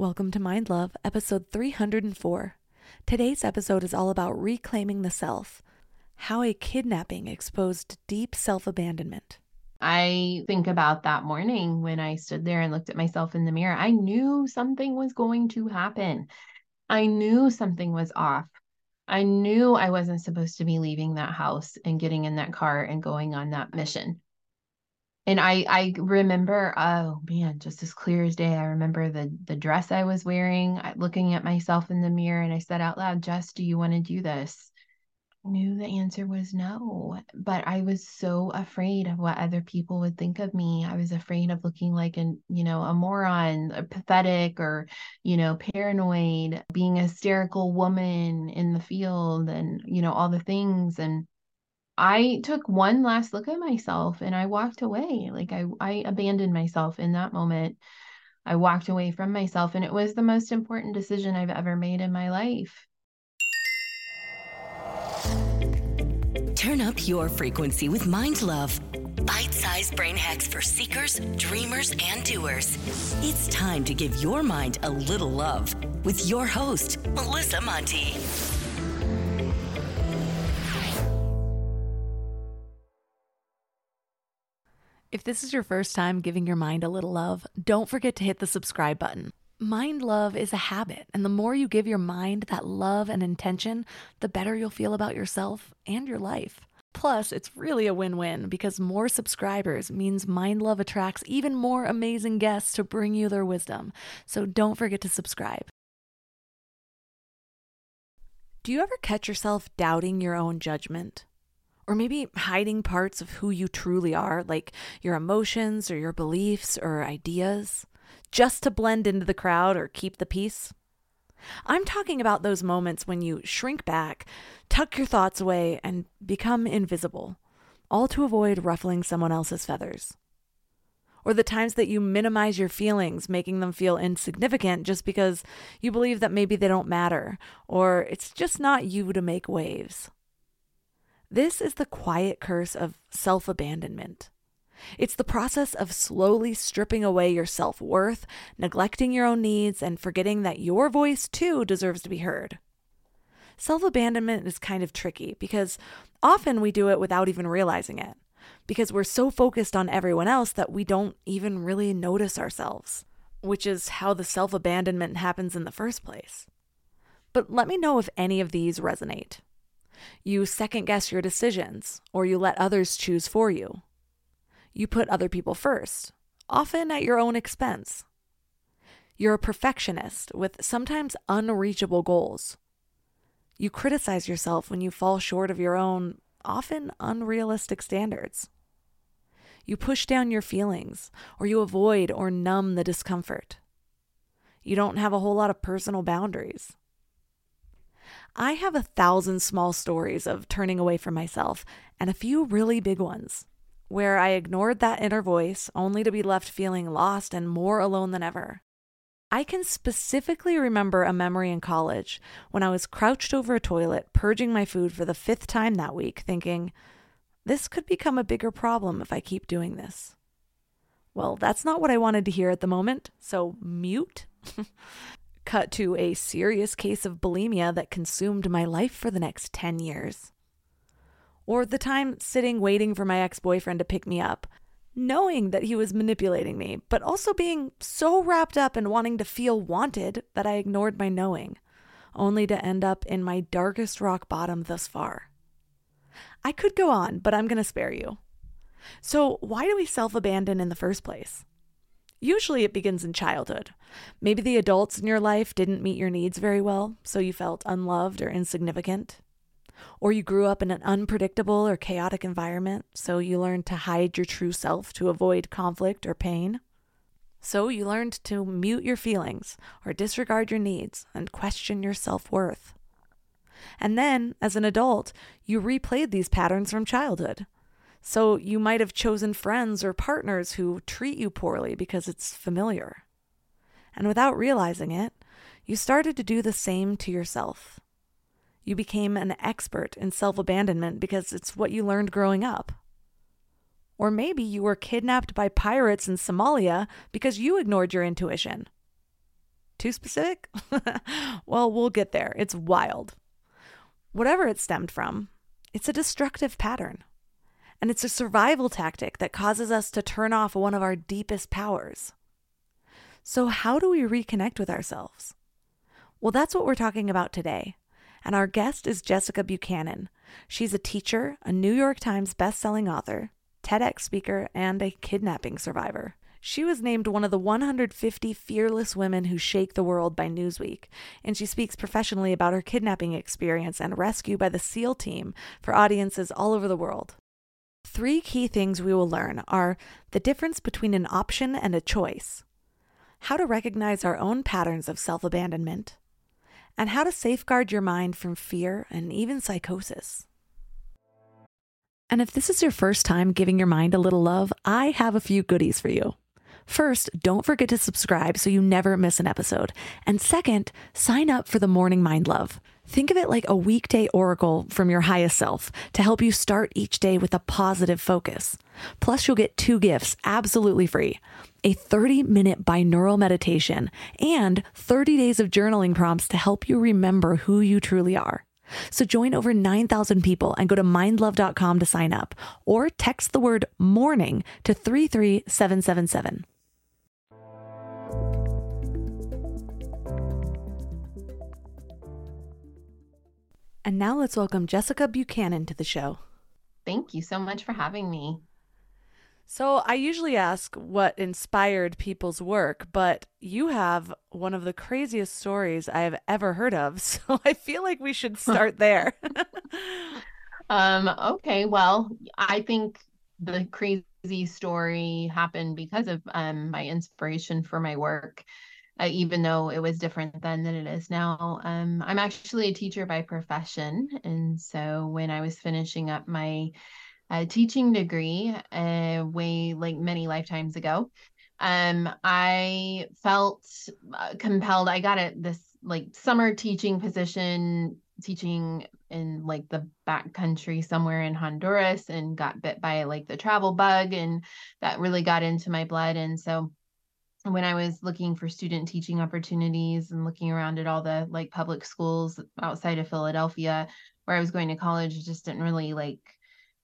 Welcome to Mind Love, episode 304. Today's episode is all about reclaiming the self, how a kidnapping exposed deep self abandonment. I think about that morning when I stood there and looked at myself in the mirror. I knew something was going to happen. I knew something was off. I knew I wasn't supposed to be leaving that house and getting in that car and going on that mission and I I remember oh man just as clear as day I remember the the dress I was wearing looking at myself in the mirror and I said out loud Jess do you want to do this? I knew the answer was no but I was so afraid of what other people would think of me. I was afraid of looking like an you know a moron a pathetic or you know paranoid being a hysterical woman in the field and you know all the things and I took one last look at myself and I walked away. Like I, I abandoned myself in that moment. I walked away from myself, and it was the most important decision I've ever made in my life. Turn up your frequency with Mind Love. Bite sized brain hacks for seekers, dreamers, and doers. It's time to give your mind a little love with your host, Melissa Monte. If this is your first time giving your mind a little love, don't forget to hit the subscribe button. Mind love is a habit, and the more you give your mind that love and intention, the better you'll feel about yourself and your life. Plus, it's really a win win because more subscribers means Mind Love attracts even more amazing guests to bring you their wisdom. So don't forget to subscribe. Do you ever catch yourself doubting your own judgment? Or maybe hiding parts of who you truly are, like your emotions or your beliefs or ideas, just to blend into the crowd or keep the peace. I'm talking about those moments when you shrink back, tuck your thoughts away, and become invisible, all to avoid ruffling someone else's feathers. Or the times that you minimize your feelings, making them feel insignificant just because you believe that maybe they don't matter, or it's just not you to make waves. This is the quiet curse of self abandonment. It's the process of slowly stripping away your self worth, neglecting your own needs, and forgetting that your voice too deserves to be heard. Self abandonment is kind of tricky because often we do it without even realizing it, because we're so focused on everyone else that we don't even really notice ourselves, which is how the self abandonment happens in the first place. But let me know if any of these resonate. You second guess your decisions, or you let others choose for you. You put other people first, often at your own expense. You're a perfectionist with sometimes unreachable goals. You criticize yourself when you fall short of your own, often unrealistic standards. You push down your feelings, or you avoid or numb the discomfort. You don't have a whole lot of personal boundaries. I have a thousand small stories of turning away from myself and a few really big ones where I ignored that inner voice only to be left feeling lost and more alone than ever. I can specifically remember a memory in college when I was crouched over a toilet purging my food for the fifth time that week, thinking, this could become a bigger problem if I keep doing this. Well, that's not what I wanted to hear at the moment, so mute. cut to a serious case of bulimia that consumed my life for the next 10 years. Or the time sitting waiting for my ex boyfriend to pick me up, knowing that he was manipulating me, but also being so wrapped up in wanting to feel wanted that I ignored my knowing, only to end up in my darkest rock bottom thus far. I could go on, but I'm going to spare you. So, why do we self abandon in the first place? Usually it begins in childhood. Maybe the adults in your life didn't meet your needs very well, so you felt unloved or insignificant. Or you grew up in an unpredictable or chaotic environment, so you learned to hide your true self to avoid conflict or pain. So you learned to mute your feelings or disregard your needs and question your self worth. And then, as an adult, you replayed these patterns from childhood. So you might have chosen friends or partners who treat you poorly because it's familiar. And without realizing it, you started to do the same to yourself. You became an expert in self abandonment because it's what you learned growing up. Or maybe you were kidnapped by pirates in Somalia because you ignored your intuition. Too specific? well, we'll get there. It's wild. Whatever it stemmed from, it's a destructive pattern. And it's a survival tactic that causes us to turn off one of our deepest powers. So, how do we reconnect with ourselves? Well, that's what we're talking about today. And our guest is Jessica Buchanan. She's a teacher, a New York Times bestselling author, TEDx speaker, and a kidnapping survivor. She was named one of the 150 fearless women who shake the world by Newsweek, and she speaks professionally about her kidnapping experience and rescue by the SEAL team for audiences all over the world. Three key things we will learn are the difference between an option and a choice, how to recognize our own patterns of self abandonment, and how to safeguard your mind from fear and even psychosis. And if this is your first time giving your mind a little love, I have a few goodies for you. First, don't forget to subscribe so you never miss an episode. And second, sign up for the Morning Mind Love. Think of it like a weekday oracle from your highest self to help you start each day with a positive focus. Plus, you'll get two gifts absolutely free a 30 minute binaural meditation and 30 days of journaling prompts to help you remember who you truly are. So join over 9,000 people and go to mindlove.com to sign up or text the word morning to 33777. And now let's welcome Jessica Buchanan to the show. Thank you so much for having me. So, I usually ask what inspired people's work, but you have one of the craziest stories I have ever heard of. So, I feel like we should start there. um, okay, well, I think the crazy story happened because of um, my inspiration for my work uh, even though it was different then than it is now. Um, I'm actually a teacher by profession. And so when I was finishing up my uh, teaching degree, uh, way like many lifetimes ago, um, I felt uh, compelled. I got a this like summer teaching position, teaching in like the back country somewhere in Honduras, and got bit by like the travel bug, and that really got into my blood. And so when I was looking for student teaching opportunities and looking around at all the like public schools outside of Philadelphia where I was going to college, just didn't really like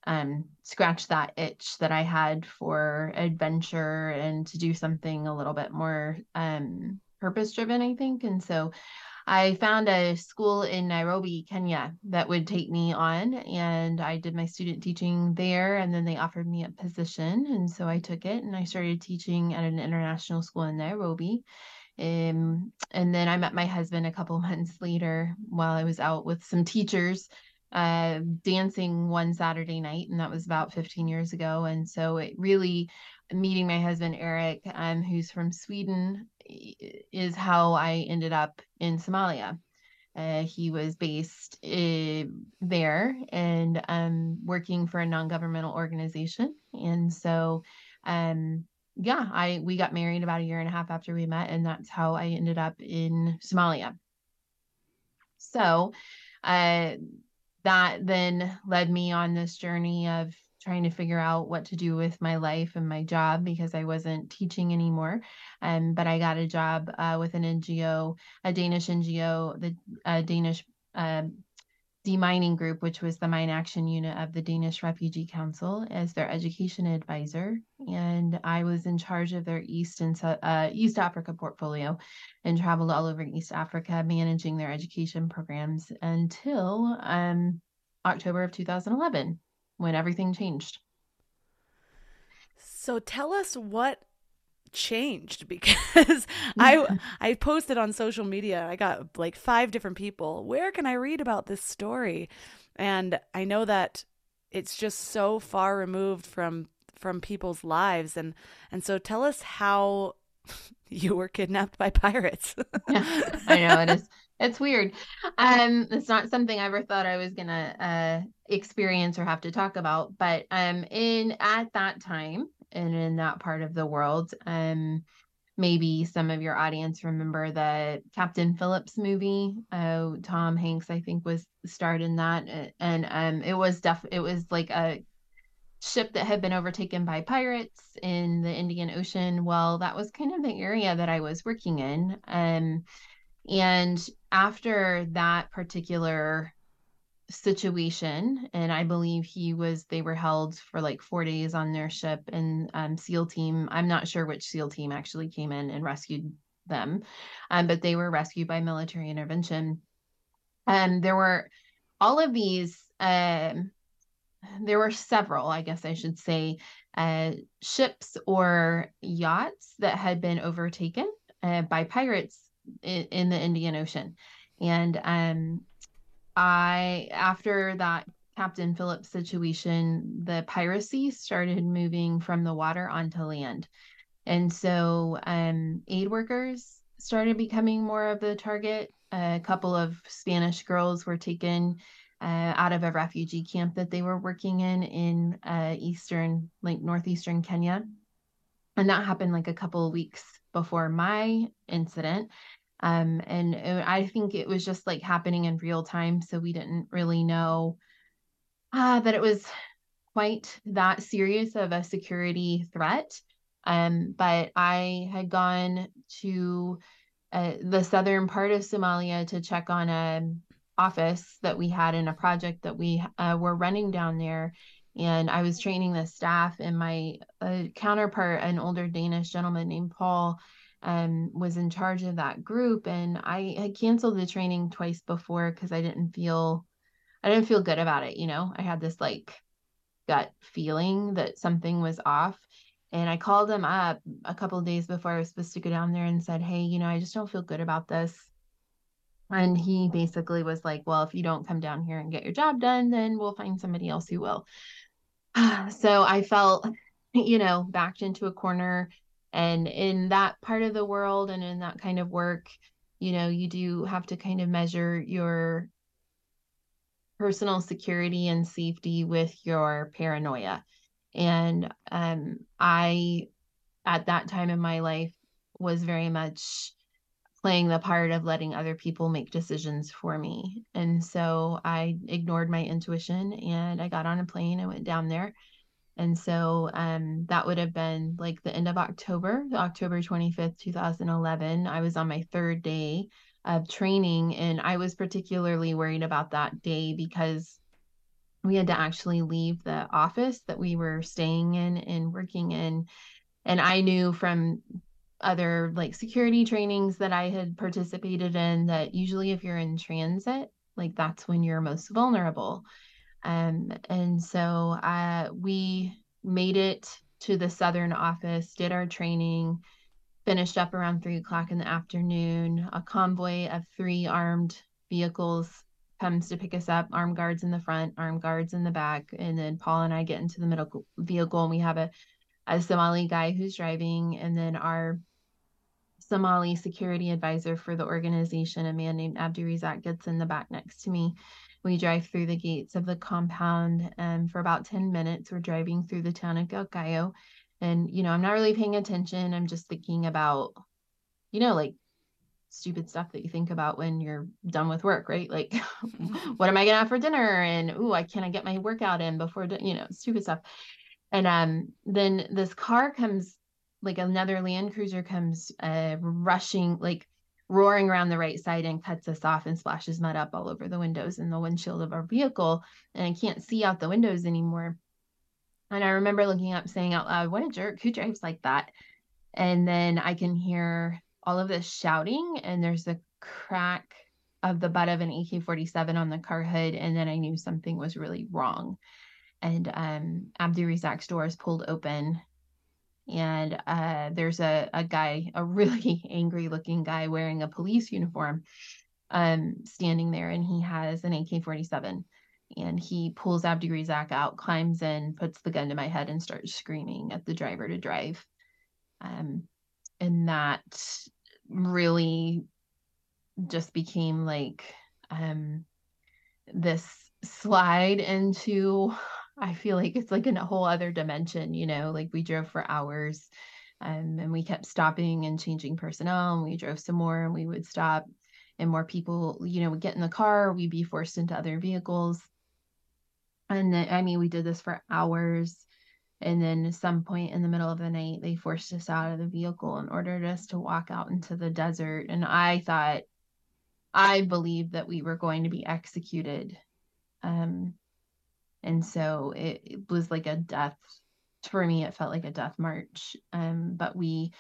um, scratch that itch that I had for adventure and to do something a little bit more um, purpose driven, I think. And so I found a school in Nairobi, Kenya that would take me on, and I did my student teaching there. And then they offered me a position. And so I took it and I started teaching at an international school in Nairobi. Um, and then I met my husband a couple months later while I was out with some teachers uh, dancing one Saturday night, and that was about 15 years ago. And so it really meeting my husband Eric, um, who's from Sweden, is how I ended up in Somalia. Uh, he was based uh, there and um, working for a non-governmental organization, and so um, yeah, I we got married about a year and a half after we met, and that's how I ended up in Somalia. So, uh, that then led me on this journey of trying to figure out what to do with my life and my job because I wasn't teaching anymore. Um, but I got a job uh, with an NGO, a Danish NGO, the uh, Danish uh, demining group, which was the mine action unit of the Danish Refugee Council, as their education advisor. And I was in charge of their East and uh, East Africa portfolio, and traveled all over East Africa, managing their education programs until um, October of 2011 when everything changed. So tell us what changed because I I posted on social media. I got like five different people. Where can I read about this story? And I know that it's just so far removed from from people's lives and and so tell us how you were kidnapped by pirates. yeah, I know it is. It's weird. Um, it's not something I ever thought I was gonna uh experience or have to talk about. But um, in at that time and in that part of the world, um, maybe some of your audience remember the Captain Phillips movie. Uh, Tom Hanks, I think, was starred in that, and um, it was def it was like a ship that had been overtaken by pirates in the Indian Ocean. Well, that was kind of the area that I was working in. Um, and after that particular situation, and I believe he was, they were held for like four days on their ship, and um, SEAL team, I'm not sure which SEAL team actually came in and rescued them, um, but they were rescued by military intervention. And there were all of these. Um, there were several, I guess I should say, uh, ships or yachts that had been overtaken uh, by pirates in, the Indian Ocean. And um, I, after that Captain Phillips situation, the piracy started moving from the water onto land. And so um, aid workers started becoming more of the target. A couple of Spanish girls were taken uh, out of a refugee camp that they were working in in uh, eastern, like northeastern Kenya. And that happened like a couple of weeks before my incident. Um, and I think it was just like happening in real time. So we didn't really know uh, that it was quite that serious of a security threat. Um, but I had gone to uh, the southern part of Somalia to check on a office that we had in a project that we uh, were running down there. And I was training the staff, and my uh, counterpart, an older Danish gentleman named Paul, um, was in charge of that group. And I had canceled the training twice before because I didn't feel, I didn't feel good about it. You know, I had this like gut feeling that something was off. And I called him up a couple days before I was supposed to go down there and said, Hey, you know, I just don't feel good about this. And he basically was like, Well, if you don't come down here and get your job done, then we'll find somebody else who will. So I felt, you know, backed into a corner. And in that part of the world and in that kind of work, you know, you do have to kind of measure your personal security and safety with your paranoia. And um, I, at that time in my life, was very much playing the part of letting other people make decisions for me. And so I ignored my intuition and I got on a plane and went down there. And so um, that would have been like the end of October, October 25th, 2011. I was on my third day of training. And I was particularly worried about that day because we had to actually leave the office that we were staying in and working in. And I knew from other like security trainings that I had participated in that usually if you're in transit, like that's when you're most vulnerable. Um, and so uh, we made it to the southern office, did our training, finished up around three o'clock in the afternoon. A convoy of three armed vehicles comes to pick us up, armed guards in the front, armed guards in the back. And then Paul and I get into the middle vehicle and we have a a Somali guy who's driving, and then our Somali security advisor for the organization, a man named Abdurizak, gets in the back next to me. We drive through the gates of the compound, and for about 10 minutes, we're driving through the town of Galkayo. And, you know, I'm not really paying attention. I'm just thinking about, you know, like stupid stuff that you think about when you're done with work, right? Like, what am I gonna have for dinner? And oh, I can I get my workout in before, you know, stupid stuff. And um, then this car comes, like another Land Cruiser comes uh, rushing, like roaring around the right side and cuts us off and splashes mud up all over the windows and the windshield of our vehicle. And I can't see out the windows anymore. And I remember looking up, saying out loud, What a jerk, who drives like that? And then I can hear all of this shouting, and there's a crack of the butt of an AK 47 on the car hood. And then I knew something was really wrong and um, Abdurizak's door is pulled open. And uh, there's a, a guy, a really angry looking guy wearing a police uniform, um, standing there, and he has an AK 47. And he pulls Abdurizak out, climbs in, puts the gun to my head, and starts screaming at the driver to drive. Um, and that really just became like um this slide into I feel like it's like in a whole other dimension, you know, like we drove for hours um, and we kept stopping and changing personnel and we drove some more and we would stop and more people, you know, would get in the car, we'd be forced into other vehicles. And then, I mean, we did this for hours. And then at some point in the middle of the night, they forced us out of the vehicle and ordered us to walk out into the desert. And I thought, I believed that we were going to be executed. Um, and so it, it was like a death for me. It felt like a death march. Um, but we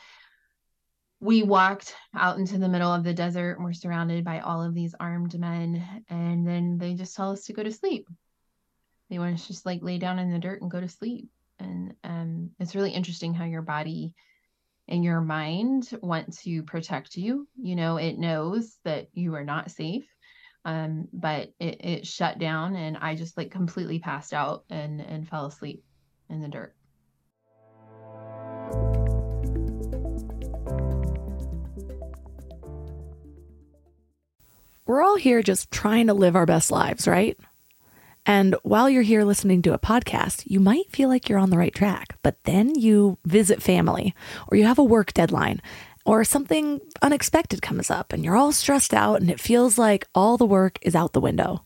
we walked out into the middle of the desert and we're surrounded by all of these armed men and then they just tell us to go to sleep they want us to just like lay down in the dirt and go to sleep and um, it's really interesting how your body and your mind want to protect you you know it knows that you are not safe um, but it, it shut down and i just like completely passed out and and fell asleep in the dirt We're all here just trying to live our best lives, right? And while you're here listening to a podcast, you might feel like you're on the right track, but then you visit family or you have a work deadline or something unexpected comes up and you're all stressed out and it feels like all the work is out the window.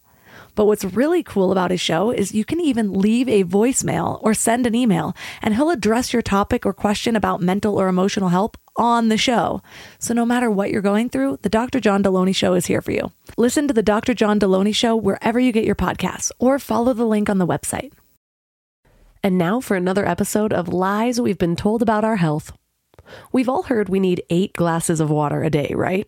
But what's really cool about his show is you can even leave a voicemail or send an email, and he'll address your topic or question about mental or emotional help on the show. So no matter what you're going through, the Dr. John Delony Show is here for you. Listen to the Dr. John Delony Show wherever you get your podcasts, or follow the link on the website. And now for another episode of Lies We've Been Told About Our Health. We've all heard we need eight glasses of water a day, right?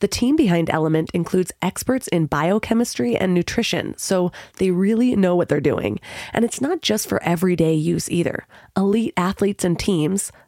The team behind Element includes experts in biochemistry and nutrition, so they really know what they're doing. And it's not just for everyday use either. Elite athletes and teams,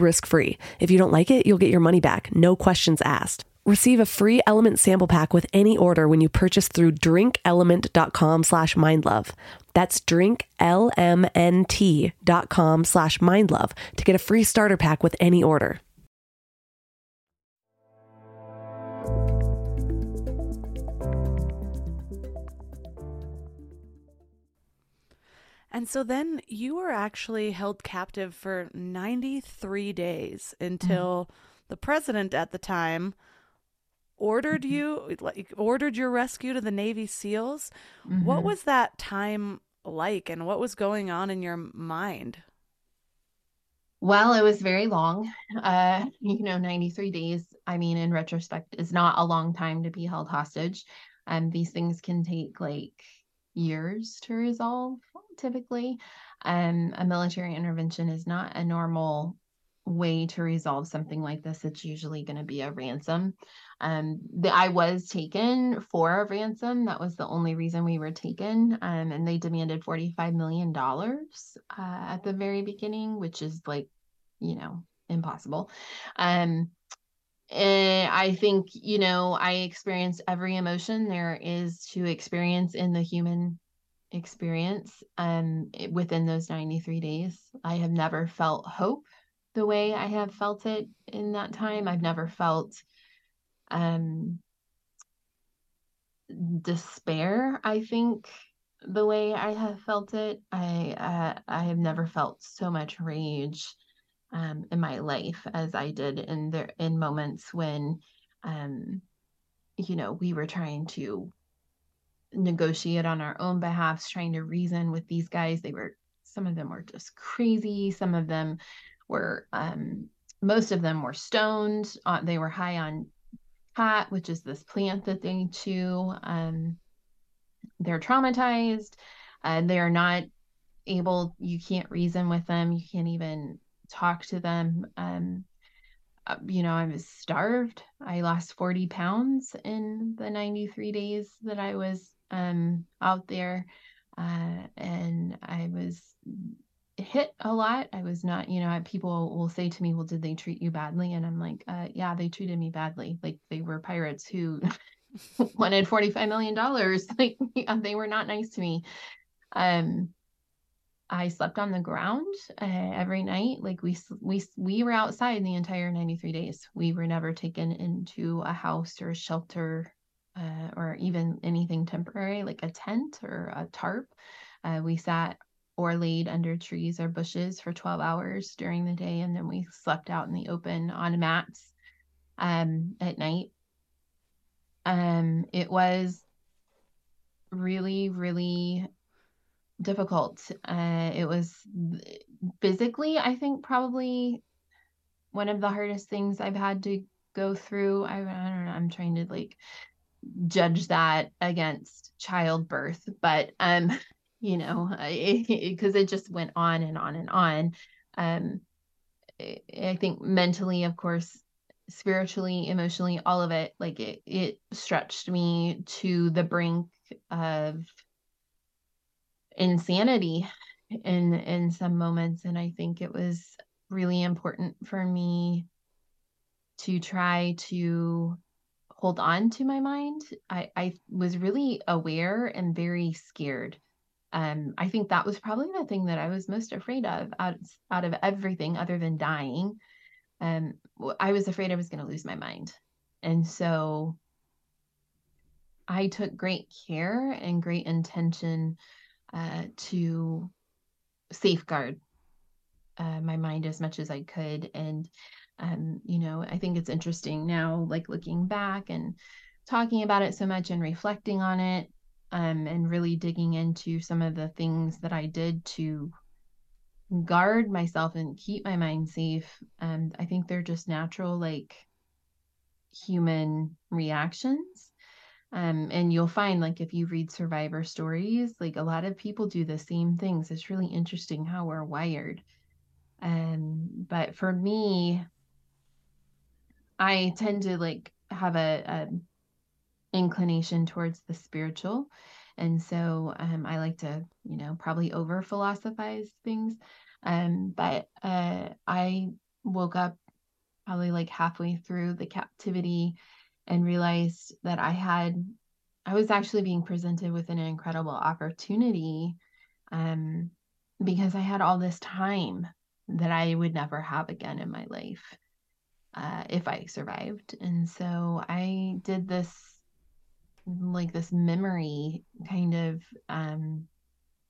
risk free. If you don't like it, you'll get your money back, no questions asked. Receive a free Element sample pack with any order when you purchase through drinkelement.com slash mindlove. That's drinklmnt.com slash mindlove to get a free starter pack with any order. And so then you were actually held captive for 93 days until mm-hmm. the president at the time ordered mm-hmm. you like ordered your rescue to the Navy SEALs. Mm-hmm. What was that time like and what was going on in your mind? Well, it was very long. Uh, you know, 93 days, I mean, in retrospect, is not a long time to be held hostage. Um, these things can take like years to resolve typically. Um, a military intervention is not a normal way to resolve something like this. It's usually going to be a ransom. Um, the, I was taken for a ransom. That was the only reason we were taken. Um, and they demanded $45 million uh, at the very beginning, which is like, you know, impossible. Um, and I think, you know, I experienced every emotion there is to experience in the human experience um within those 93 days. I have never felt hope the way I have felt it in that time. I've never felt um despair, I think the way I have felt it. I uh, I have never felt so much rage um, in my life as I did in there in moments when, um, you know, we were trying to negotiate on our own behalf, trying to reason with these guys. They were some of them were just crazy. Some of them were, um, most of them were stoned. Uh, they were high on khat, which is this plant that they chew. Um, they're traumatized. Uh, they are not able. You can't reason with them. You can't even talk to them. Um, uh, you know, I was starved. I lost 40 pounds in the 93 days that I was um, out there. Uh, and I was hit a lot. I was not, you know, people will say to me, Well, did they treat you badly? And I'm like, uh, Yeah, they treated me badly. Like they were pirates who wanted $45 million. Like they were not nice to me. Um, I slept on the ground uh, every night. Like we we we were outside the entire 93 days. We were never taken into a house or a shelter uh, or even anything temporary like a tent or a tarp. Uh, we sat or laid under trees or bushes for 12 hours during the day and then we slept out in the open on mats um, at night. Um, it was really really difficult. Uh, it was physically, I think, probably one of the hardest things I've had to go through. I, I don't know. I'm trying to like judge that against childbirth, but um, you know, because it, it, just went on and on and on. Um, I think mentally, of course, spiritually, emotionally, all of it, like it, it stretched me to the brink of insanity in in some moments and i think it was really important for me to try to hold on to my mind i i was really aware and very scared. Um i think that was probably the thing that i was most afraid of out, out of everything other than dying. Um i was afraid i was going to lose my mind. And so i took great care and great intention uh, to safeguard uh, my mind as much as I could. And, um, you know, I think it's interesting now, like looking back and talking about it so much and reflecting on it um, and really digging into some of the things that I did to guard myself and keep my mind safe. And I think they're just natural, like human reactions um, and you'll find like if you read survivor stories, like a lot of people do the same things. It's really interesting how we're wired. Um, but for me, I tend to like have a, a inclination towards the spiritual. And so um, I like to, you know, probably over philosophize things. Um, but uh, I woke up probably like halfway through the captivity and realized that I had, I was actually being presented with an incredible opportunity um, because I had all this time that I would never have again in my life uh, if I survived. And so I did this, like this memory kind of um,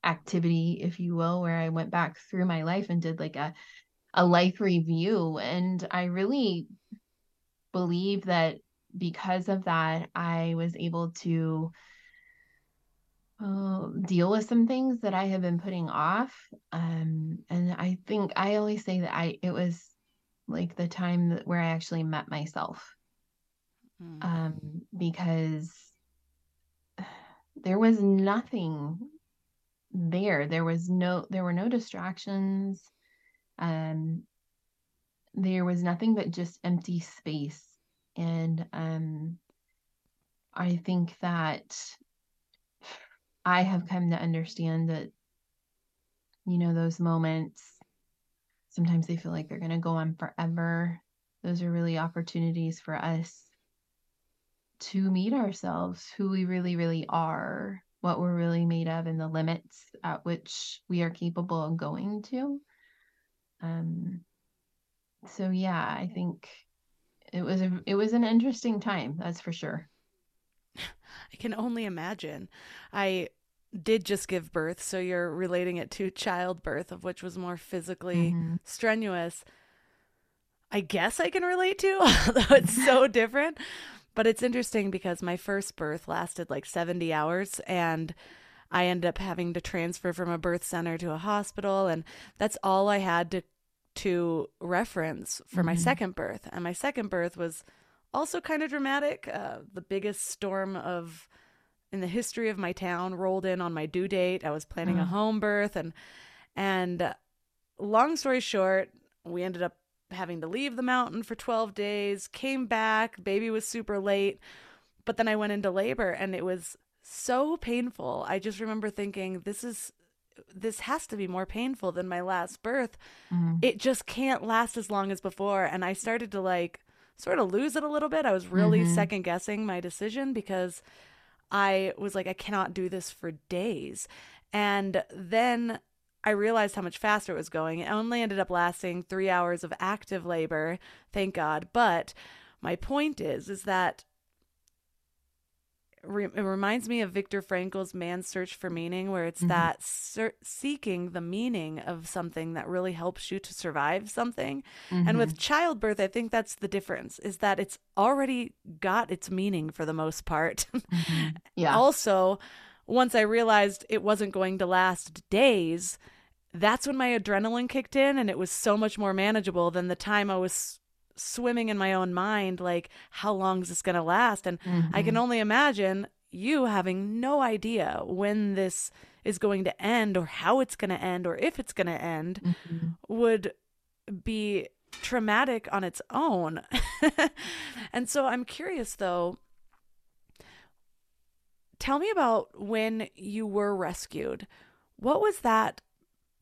activity, if you will, where I went back through my life and did like a, a life review. And I really believe that because of that, I was able to uh, deal with some things that I have been putting off. Um, and I think I always say that I it was like the time that, where I actually met myself, mm. um, because there was nothing there. There was no there were no distractions. Um, there was nothing but just empty space and um, I think that I have come to understand that, you know, those moments, sometimes they feel like they're going to go on forever. those are really opportunities for us to meet ourselves, who we really, really are, what we're really made of, and the limits at which we are capable of going to. Um, so yeah, I think it was a it was an interesting time, that's for sure. I can only imagine. I did just give birth, so you're relating it to childbirth, of which was more physically mm-hmm. strenuous. I guess I can relate to, although it's so different. But it's interesting because my first birth lasted like 70 hours and I ended up having to transfer from a birth center to a hospital and that's all I had to to reference for mm-hmm. my second birth. And my second birth was also kind of dramatic. Uh, the biggest storm of in the history of my town rolled in on my due date. I was planning mm-hmm. a home birth and and uh, long story short, we ended up having to leave the mountain for 12 days, came back, baby was super late, but then I went into labor and it was so painful. I just remember thinking this is this has to be more painful than my last birth. Mm. It just can't last as long as before and I started to like sort of lose it a little bit. I was really mm-hmm. second guessing my decision because I was like I cannot do this for days. And then I realized how much faster it was going. It only ended up lasting three hours of active labor, thank God. But my point is, is that it reminds me of Viktor Frankl's Man's Search for Meaning, where it's mm-hmm. that ser- seeking the meaning of something that really helps you to survive something. Mm-hmm. And with mm-hmm. childbirth, I think that's the difference is that it's already got its meaning for the most part. Mm-hmm. Yeah. also, once I realized it wasn't going to last days, that's when my adrenaline kicked in and it was so much more manageable than the time I was swimming in my own mind like how long is this going to last and mm-hmm. I can mm-hmm. only imagine you having no idea when this is going to end or how it's going to end or if it's going to end mm-hmm. would be traumatic on its own. and so I'm curious though tell me about when you were rescued. What was that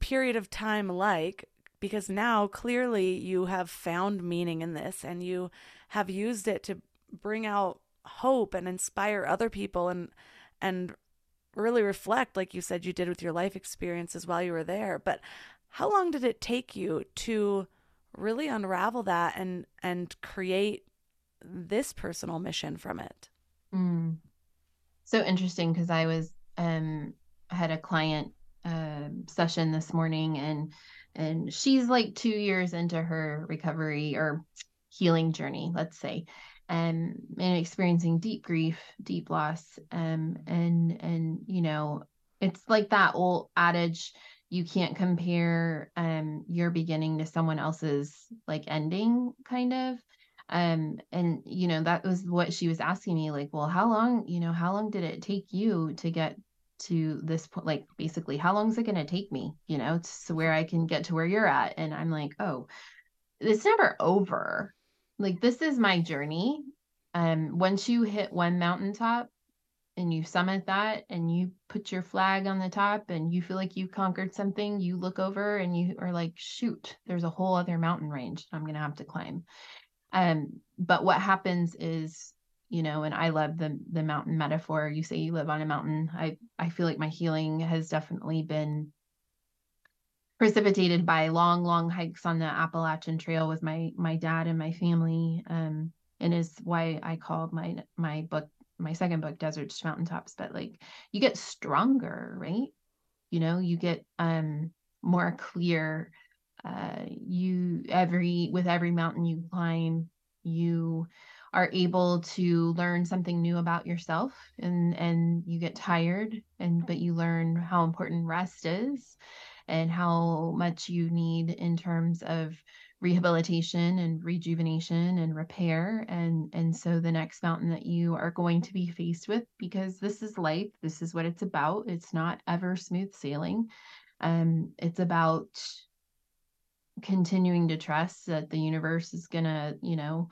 period of time like? Because now clearly you have found meaning in this and you have used it to bring out hope and inspire other people and and really reflect like you said you did with your life experiences while you were there. But how long did it take you to really unravel that and and create this personal mission from it? Mm. So interesting because I was um had a client uh, session this morning and and she's like two years into her recovery or healing journey, let's say, um, and experiencing deep grief, deep loss, um, and and you know, it's like that old adage, you can't compare um your beginning to someone else's like ending, kind of. Um and you know that was what she was asking me like well how long you know how long did it take you to get to this point like basically how long is it going to take me? You know to where i can get to where you're at. And i'm like oh it's never over. Like this is my journey. Um once you hit one mountaintop and you summit that and you put your flag on the top and you feel like you conquered something you look over and you are like shoot there's a whole other mountain range i'm going to have to climb. Um, but what happens is, you know, and I love the the mountain metaphor. You say you live on a mountain. I I feel like my healing has definitely been precipitated by long, long hikes on the Appalachian Trail with my my dad and my family. Um, and is why I called my my book my second book Deserts to Mountaintops. But like you get stronger, right? You know, you get um more clear uh, you every with every mountain you climb you are able to learn something new about yourself and and you get tired and but you learn how important rest is and how much you need in terms of rehabilitation and rejuvenation and repair. And and so the next mountain that you are going to be faced with because this is life this is what it's about it's not ever smooth sailing. Um it's about continuing to trust that the universe is going to, you know,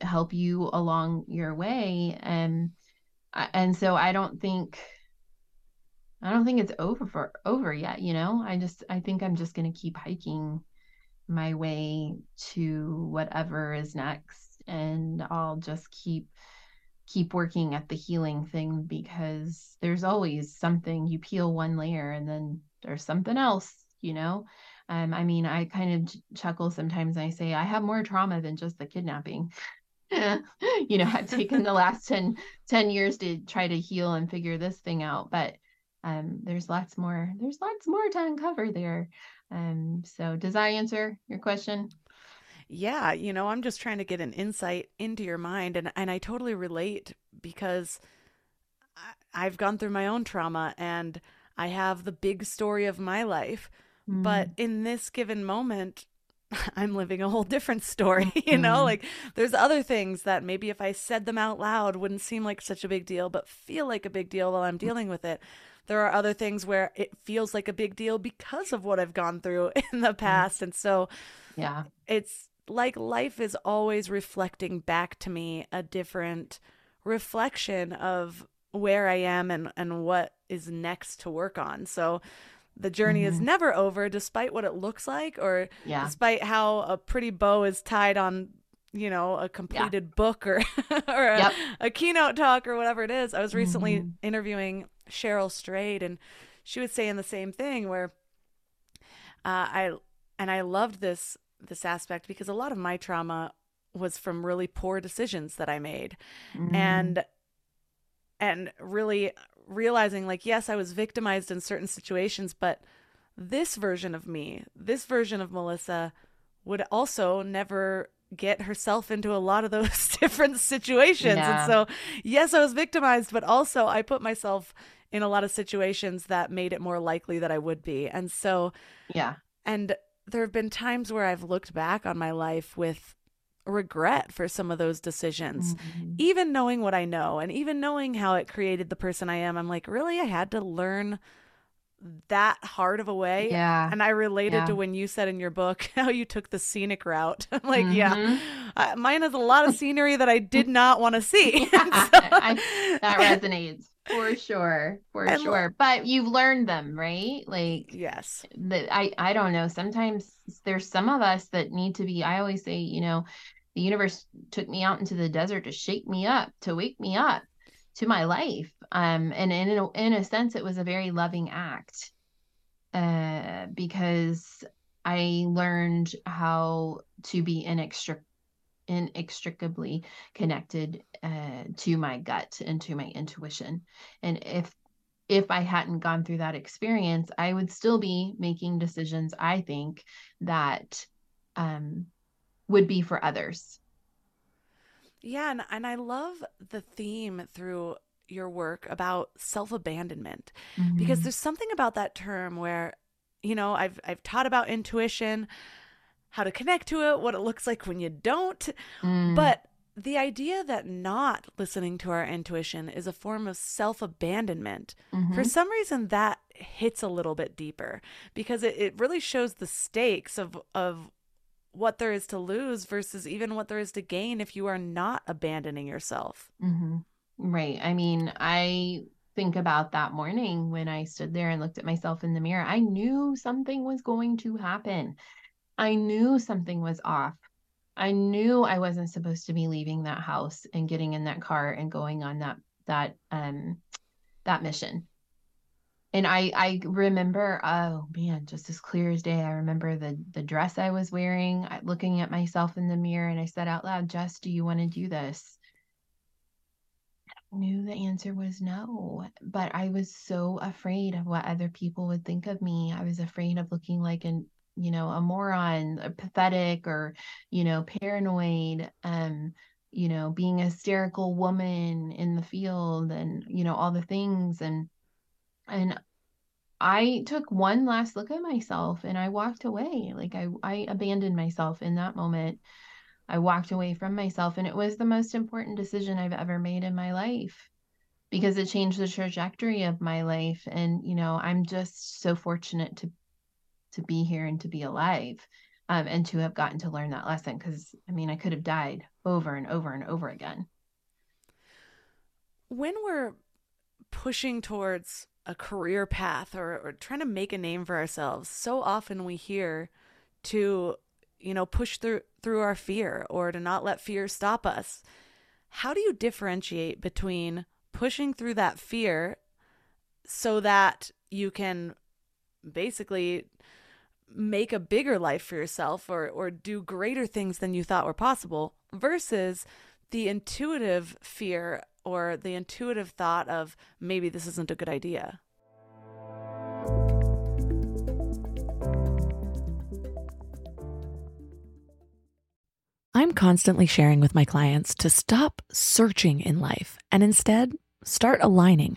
help you along your way and and so I don't think I don't think it's over for over yet, you know. I just I think I'm just going to keep hiking my way to whatever is next and I'll just keep keep working at the healing thing because there's always something you peel one layer and then there's something else, you know. Um, I mean, I kind of chuckle sometimes. I say I have more trauma than just the kidnapping. you know, I've taken the last 10, 10 years to try to heal and figure this thing out, but um, there's lots more. There's lots more to uncover there. Um, so does that answer your question? Yeah, you know, I'm just trying to get an insight into your mind and and I totally relate because I, I've gone through my own trauma and I have the big story of my life. Mm. But in this given moment, I'm living a whole different story, you know? Mm. Like there's other things that maybe if I said them out loud wouldn't seem like such a big deal, but feel like a big deal while I'm dealing with it. There are other things where it feels like a big deal because of what I've gone through in the mm. past. And so yeah. It's like life is always reflecting back to me a different reflection of where I am and and what is next to work on. So the journey mm-hmm. is never over despite what it looks like or yeah. despite how a pretty bow is tied on you know a completed yeah. book or or a, yep. a, keynote talk or whatever it is i was recently mm-hmm. interviewing cheryl strayed and she was saying the same thing where uh, i and i loved this this aspect because a lot of my trauma was from really poor decisions that i made mm-hmm. and and really realizing like yes i was victimized in certain situations but this version of me this version of melissa would also never get herself into a lot of those different situations. Yeah. and so yes i was victimized but also i put myself in a lot of situations that made it more likely that i would be. And so yeah. and there have been times where i've looked back on my life with regret for some of those decisions. Mm-hmm. Even knowing what I know and even knowing how it created the person I am, I'm like, really? I had to learn that hard of a way. Yeah. And I related yeah. to when you said in your book how you took the scenic route. I'm like, mm-hmm. yeah, uh, mine has a lot of scenery that I did not want to see. yeah, so... I, that resonates for sure for and sure. but you've learned them right? Like yes. that i i don't know sometimes there's some of us that need to be i always say you know the universe took me out into the desert to shake me up to wake me up to my life. Um and in a, in a sense it was a very loving act uh because i learned how to be inextricably inextricably connected uh, to my gut and to my intuition. And if if I hadn't gone through that experience, I would still be making decisions. I think that um, would be for others. Yeah, and, and I love the theme through your work about self-abandonment mm-hmm. because there's something about that term where you know I've I've taught about intuition how to connect to it, what it looks like when you don't. Mm. But the idea that not listening to our intuition is a form of self abandonment, mm-hmm. for some reason, that hits a little bit deeper because it, it really shows the stakes of, of what there is to lose versus even what there is to gain if you are not abandoning yourself. Mm-hmm. Right. I mean, I think about that morning when I stood there and looked at myself in the mirror. I knew something was going to happen. I knew something was off. I knew I wasn't supposed to be leaving that house and getting in that car and going on that that um that mission. And I I remember oh man just as clear as day I remember the the dress I was wearing looking at myself in the mirror and I said out loud Jess do you want to do this? I knew the answer was no, but I was so afraid of what other people would think of me. I was afraid of looking like an you know a moron a pathetic or you know paranoid um you know being a hysterical woman in the field and you know all the things and and I took one last look at myself and I walked away. Like I, I abandoned myself in that moment. I walked away from myself and it was the most important decision I've ever made in my life because it changed the trajectory of my life. And, you know, I'm just so fortunate to to be here and to be alive um, and to have gotten to learn that lesson because i mean i could have died over and over and over again when we're pushing towards a career path or, or trying to make a name for ourselves so often we hear to you know, push through through our fear or to not let fear stop us. How do you differentiate between pushing through that fear so that you can basically make a bigger life for yourself or or do greater things than you thought were possible versus the intuitive fear or the intuitive thought of maybe this isn't a good idea. I'm constantly sharing with my clients to stop searching in life and instead start aligning.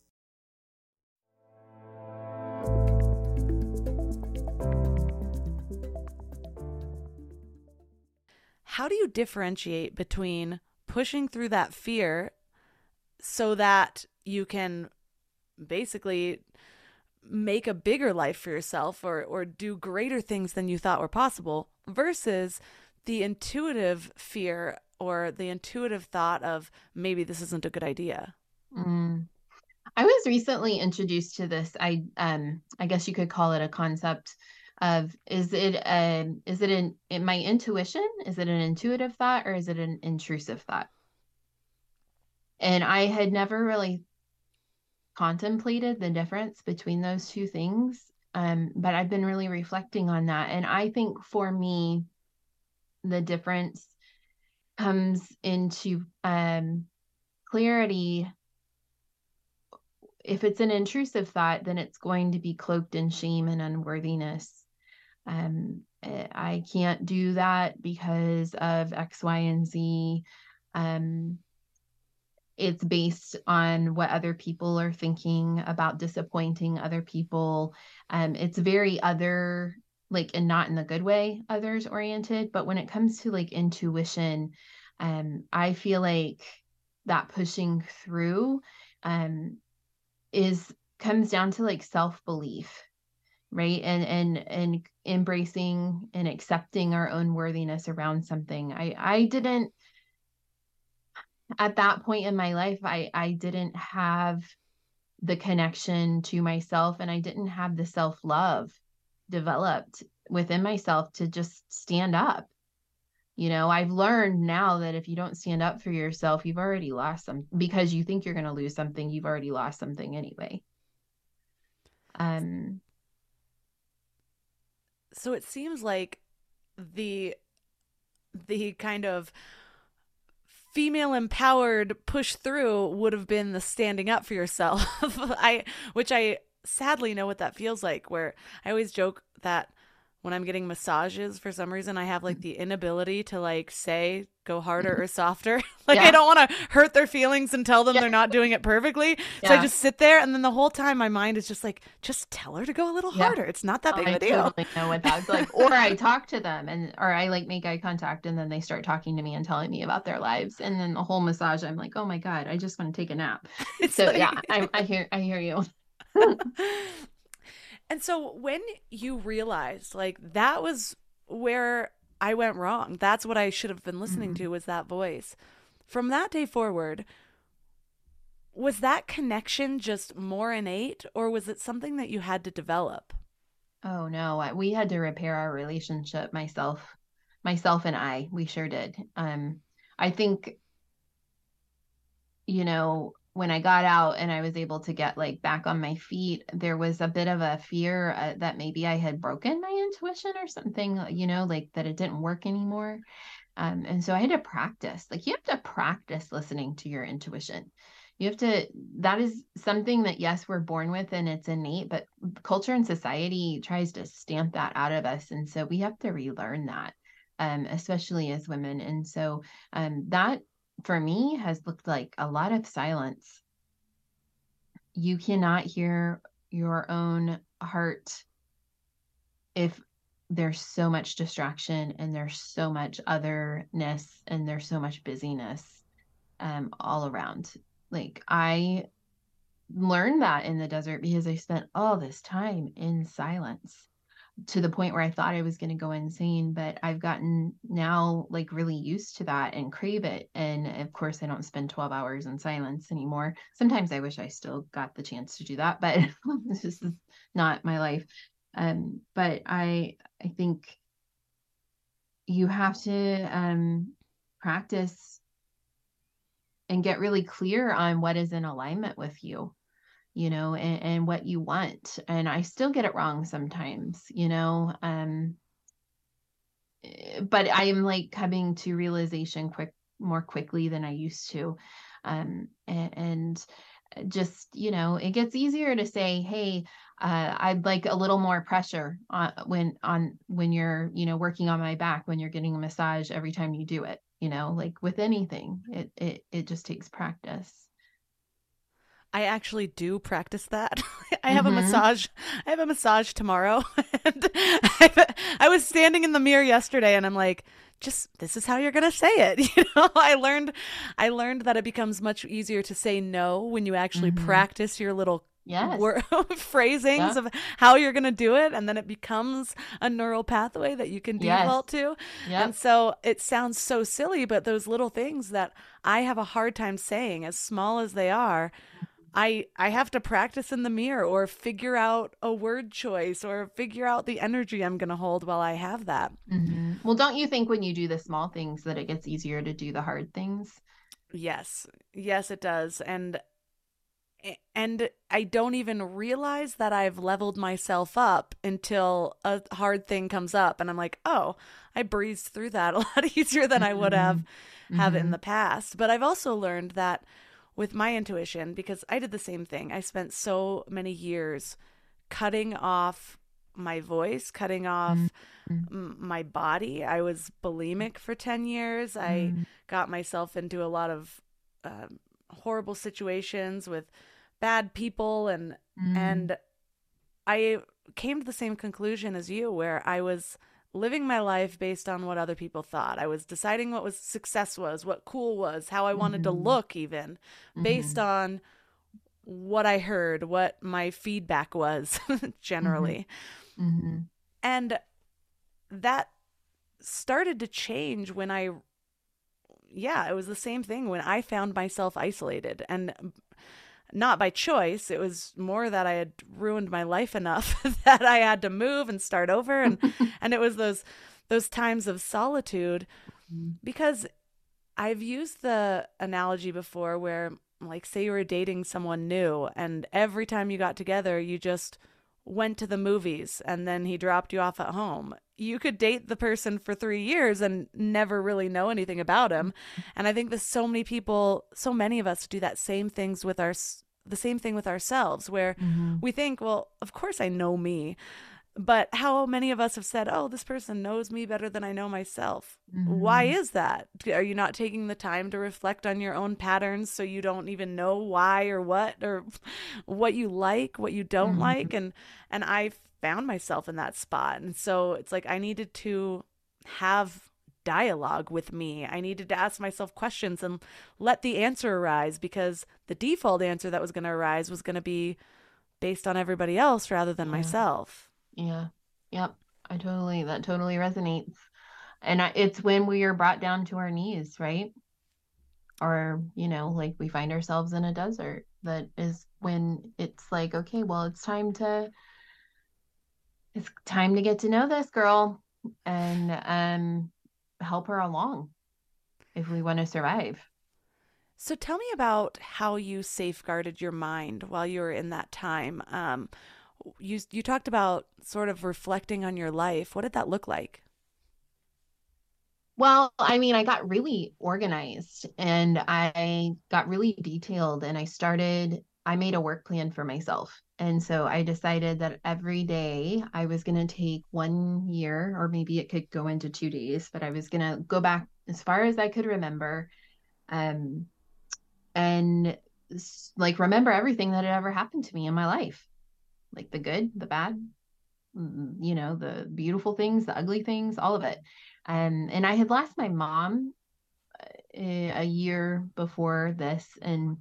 How do you differentiate between pushing through that fear so that you can basically make a bigger life for yourself or or do greater things than you thought were possible versus the intuitive fear or the intuitive thought of maybe this isn't a good idea. Mm. I was recently introduced to this. I um I guess you could call it a concept of is it a is it an in my intuition? Is it an intuitive thought or is it an intrusive thought? And i had never really contemplated the difference between those two things um, but i've been really reflecting on that. And i think for me the difference comes into um, clarity. If it's an intrusive thought then it's going to be cloaked in shame and unworthiness um, eh, I can't do that because of X, Y, and Z. Um, it's based on what other people are thinking about disappointing other people. Um, it's very other, like, and not in the good way, others oriented. But when it comes to like intuition, um, I feel like that pushing through um, is comes down to like self belief right? And and and embracing and accepting our own worthiness around something. I i didn't at that point in my life i i didn't have the connection to myself and i didn't have the self love developed within myself to just stand up. You know i've learned now that if you don't stand up for yourself you've already lost some because you think you're going to lose something you've already lost something anyway. Um so it seems like the the kind of female empowered push through would have been the standing up for yourself. I which i sadly know what that feels like where i always joke that when i'm getting massages for some reason i have like the inability to like say go harder or softer. like yeah. I don't want to hurt their feelings and tell them yeah. they're not doing it perfectly. Yeah. So I just sit there and then the whole time my mind is just like, just tell her to go a little harder. It's not that big oh, of a deal. Totally know what that's like. or I talk to them and or I like make eye contact and then they start talking to me and telling me about their lives. And then the whole massage, I'm like, oh my God, I just want to take a nap. so like... yeah, I, I hear I hear you. And so when you realized like that was where I went wrong, that's what I should have been listening Mm-hmm. to was that voice. From that day forward, was that connection just more innate or was it something that you had to develop? Oh no, I- we had to repair our relationship myself myself and I, we sure did. Um I think you know, when I got out and I was able to get like back on my feet, there was a bit of a fear uh, that maybe I had broken my intuition or something, uh, you know, like that it didn't work anymore. Um, and so I had to practice. Like you have to practice listening to your intuition. You have to, that is something that, yes, we're born with and it's innate, but culture and society tries to stamp that out of us. And so we have to relearn that, um, especially as women. And so um, that for me has looked like a lot of silence. You cannot hear your own heart if there's so much distraction and there's so much otherness and there's so much busyness um, all around. Like I learned that in the desert because I spent all this time in silence to the point where I thought I was going to go insane, but I've gotten now like really used to that and crave it. And of course, I don't spend 12 hours in silence anymore. Sometimes I wish I still got the chance to do that, but this is not my life. Um, but I I think you have to um practice and get really clear on what is in alignment with you you know and, and what you want and i still get it wrong sometimes you know um eh, but i am like coming to realization quick more quickly than i used to um and, and just you know it gets easier to say hey uh, i'd like a little more pressure on when on when you're you know working on my back when you're getting a massage every time you do it you know like with anything it it, it just takes practice I actually do practice that. I have Mhm. a massage. I have a massage tomorrow, and I, I was standing in the mirror yesterday, and I'm like, "Just this is how you're gonna say it." You know, I learned, I learned that it becomes much easier to say no when you actually Mhm. practice your little yes phrasings Yeah. of how you're gonna do it, and then it becomes a neural pathway that you can Yes. default to. Yep. And so it sounds so silly, but those little things that I have a hard time saying, as small as they are, I I have to practice in the mirror or figure out a word choice or figure out the energy I'm going to hold while I have that. Mhm. Well, don't you think when you do the small things that it gets easier to do the hard things? Yes. Yes, it does. And and I don't even realize that I've leveled myself up until a hard thing comes up and I'm like, "Oh, I breezed through that a lot easier than I would have have in Mhm. the past." But I've also learned that with my intuition because I did the same thing. I spent so many years cutting off my voice, cutting off m- my body. I was bulimic for 10 years. I Mm. got myself into a lot of um, horrible situations with bad people and Mm. and I came to the same conclusion as you where I was living my life based on what other people thought. I was deciding what was success was, what cool was, how I wanted to Mhm. look even based Mhm. on what I heard, what my feedback was generally. Mhm. And that started to change when I yeah, it was the same thing when I found myself isolated and not by choice. It was more that I had ruined my life enough that I had to move and start over and and it was those those times of solitude mm-hmm. because I've used the analogy before where like say you were dating someone new and every time you got together you just went to the movies and then he dropped you off at home. You could date the person for 3 years and never really know anything about him. And I think that so many people, so many of us do that same things with our the same thing with ourselves where Mhm. we think, well, of course I know me. But how many of us have said, "Oh, this person knows me better than I know myself." Why Mhm. is that? Are you not taking the time to reflect on your own patterns so you don't even know why or what or what you like, what you don't Mhm. like? And and I found myself in that spot. And so it's like I needed to have dialogue with me. I needed to ask myself questions and let the answer arise because the default answer that was going to arise was going to be based on everybody else rather than Yeah. myself. Yeah. Yep. I totally, that totally resonates. And I, it's when we are brought down to our knees, right? Or, you know, like we find ourselves in a desert that is when it's like, okay, well, it's time to, it's time to get to know this girl and um help her along if we want to survive. So tell me about how you safeguarded your mind while you were in that time. Um, you you talked about sort of reflecting on your life. What did that look like? Well, I mean, I got really organized and I got really detailed and I started, I made a work plan for myself. And so I decided that every day I was going to take one year, or maybe it could go into two days, but I was going to go back as far as I could remember um, and like remember everything that had ever happened to me in my life like the good, the bad, mm, you know, the beautiful things, the ugly things, all of it. Um, and I had lost my mom uh, a year before this, and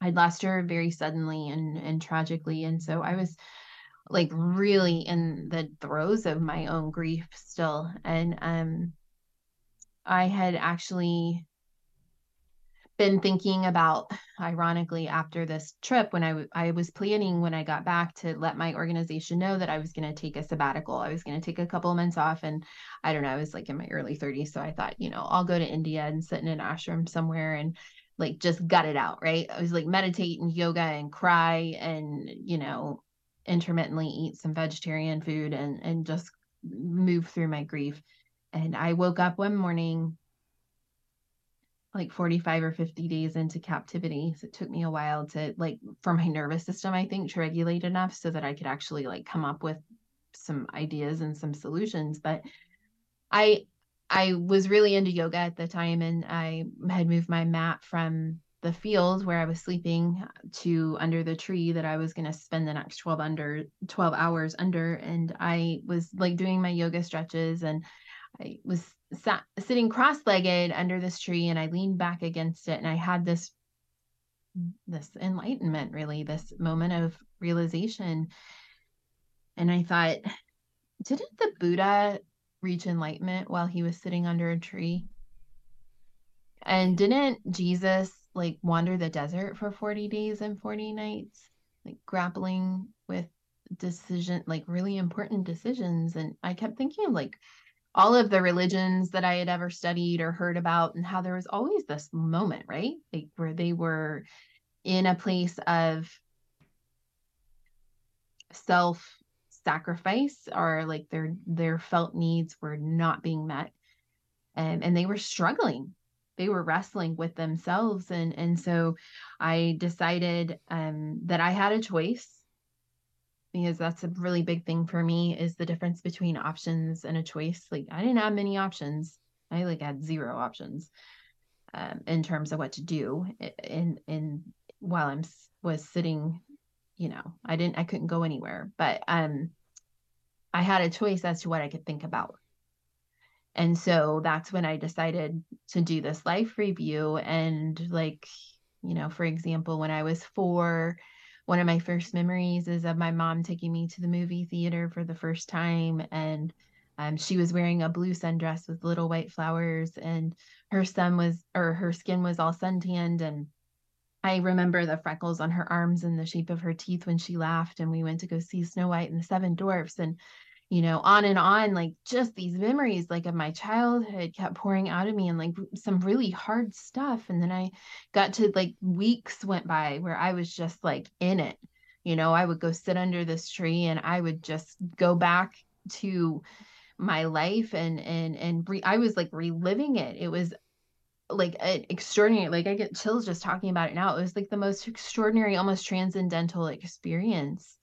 I'd lost her very suddenly and and tragically. And so I was like really in the throes of my own grief still. And um, I had actually been thinking about ironically after this trip when I, w- I was planning when I got back to let my organization know that I was going to take a sabbatical. I was going to take a couple of months off and I don't know, I was like in my early 30s so I thought, you know, I'll go to India and sit in an ashram somewhere and like just gut it out, right? I was like meditate and yoga and cry and, you know, intermittently eat some vegetarian food and and just move through my grief. And I woke up one morning like 45 or 50 days into captivity. So it took me a while to like for my nervous system, I think, to regulate enough so that I could actually like come up with some ideas and some solutions. But I I was really into yoga at the time and I had moved my mat from the field where I was sleeping to under the tree that I was going to spend the next 12 under 12 hours under and I was like doing my yoga stretches and I was sat sitting cross-legged under this tree and I leaned back against it and I had this this enlightenment really this moment of realization. And I thought didn't the Buddha reach enlightenment while he was sitting under a tree? And didn't Jesus like wander the desert for 40 days and 40 nights like grappling with decision like really important decisions? And I kept thinking like all of the religions that I had ever studied or heard about, and how there was always this moment, right? Like where they were in a place of self sacrifice or like their their felt needs were not being met. And and they were struggling. They were wrestling with themselves. And and so i decided um that i had a choice because that's a really big thing for me is the difference between options and a choice. Like I didn't have many options. I like had zero options um, in terms of what to do. In in while I'm was sitting, you know, I didn't I couldn't go anywhere, but um, I had a choice as to what I could think about. And so that's when I decided to do this life review. And like, you know, for example, when I was four one of my first memories is of my mom taking me to the movie theater for the first time and um, she was wearing a blue sundress with little white flowers and her sun was or her skin was all suntanned and i remember the freckles on her arms and the shape of her teeth when she laughed and we went to go see snow white and the seven dwarfs and you know on and on like just these memories like of my childhood kept pouring out of me and like some really hard stuff. And then i got to like weeks went by where i was just like in it. You know i would go sit under this tree and i would just go back to my life and and and re- i was like reliving it. It was like an extraordinary like i get chills just talking about it now. It was like the most extraordinary almost transcendental experience.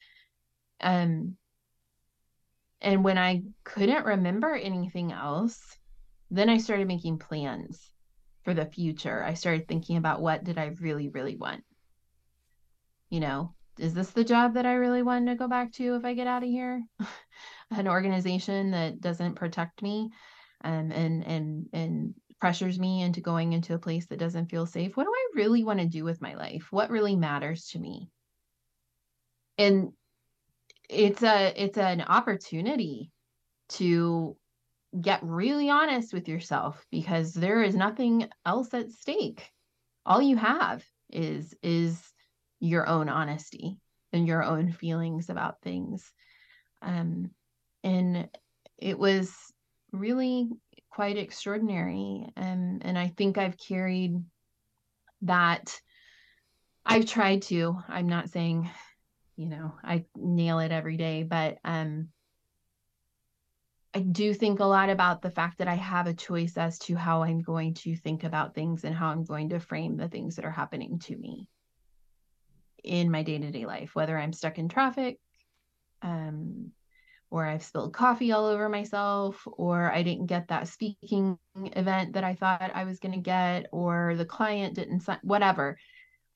Um and when I couldn't remember anything else, then I started making plans for the future. I started thinking about what did I really, really want? You know, is this the job that I really want to go back to if I get out of here? An organization that doesn't protect me um, and and and pressures me into going into a place that doesn't feel safe. What do I really want to do with my life? What really matters to me? and it's a it's an opportunity to get really honest with yourself because there is nothing else at stake. All you have is is your own honesty and your own feelings about things. Um and it was really quite extraordinary. Um, and i think i've carried that. I've tried to i'm not saying you know i nail it every day but um I do think a lot about the fact that I have a choice as to how I'm going to think about things and how I'm going to frame the things that are happening to me in my day to day life, whether I'm stuck in traffic, um, or I've spilled coffee all over myself, or I didn't get that speaking event that I thought I was going to get, or the client didn't sign, whatever.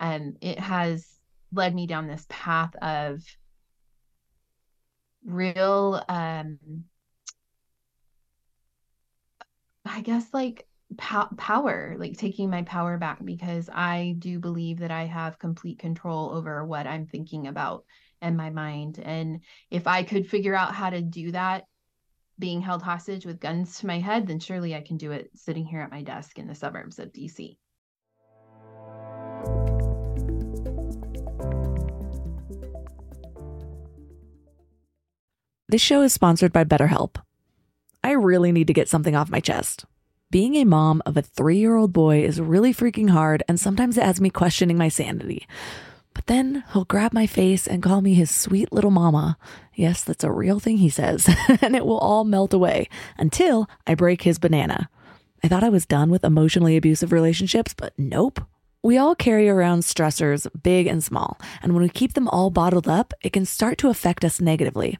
Um, it has led me down this path of real um I guess like po- power, like taking my power back because I do believe that I have complete control over what I'm thinking about and my mind. And if I could figure out how to do that being held hostage with guns to my head, then surely I can do it sitting here at my desk in the suburbs of DC. This show is sponsored by BetterHelp. I really need to get something off my chest. Being a mom of a three year old boy is really freaking hard, and sometimes it has me questioning my sanity. But then he'll grab my face and call me his sweet little mama. Yes, that's a real thing he says, and it will all melt away until I break his banana. I thought I was done with emotionally abusive relationships, but nope. We all carry around stressors, big and small, and when we keep them all bottled up, it can start to affect us negatively.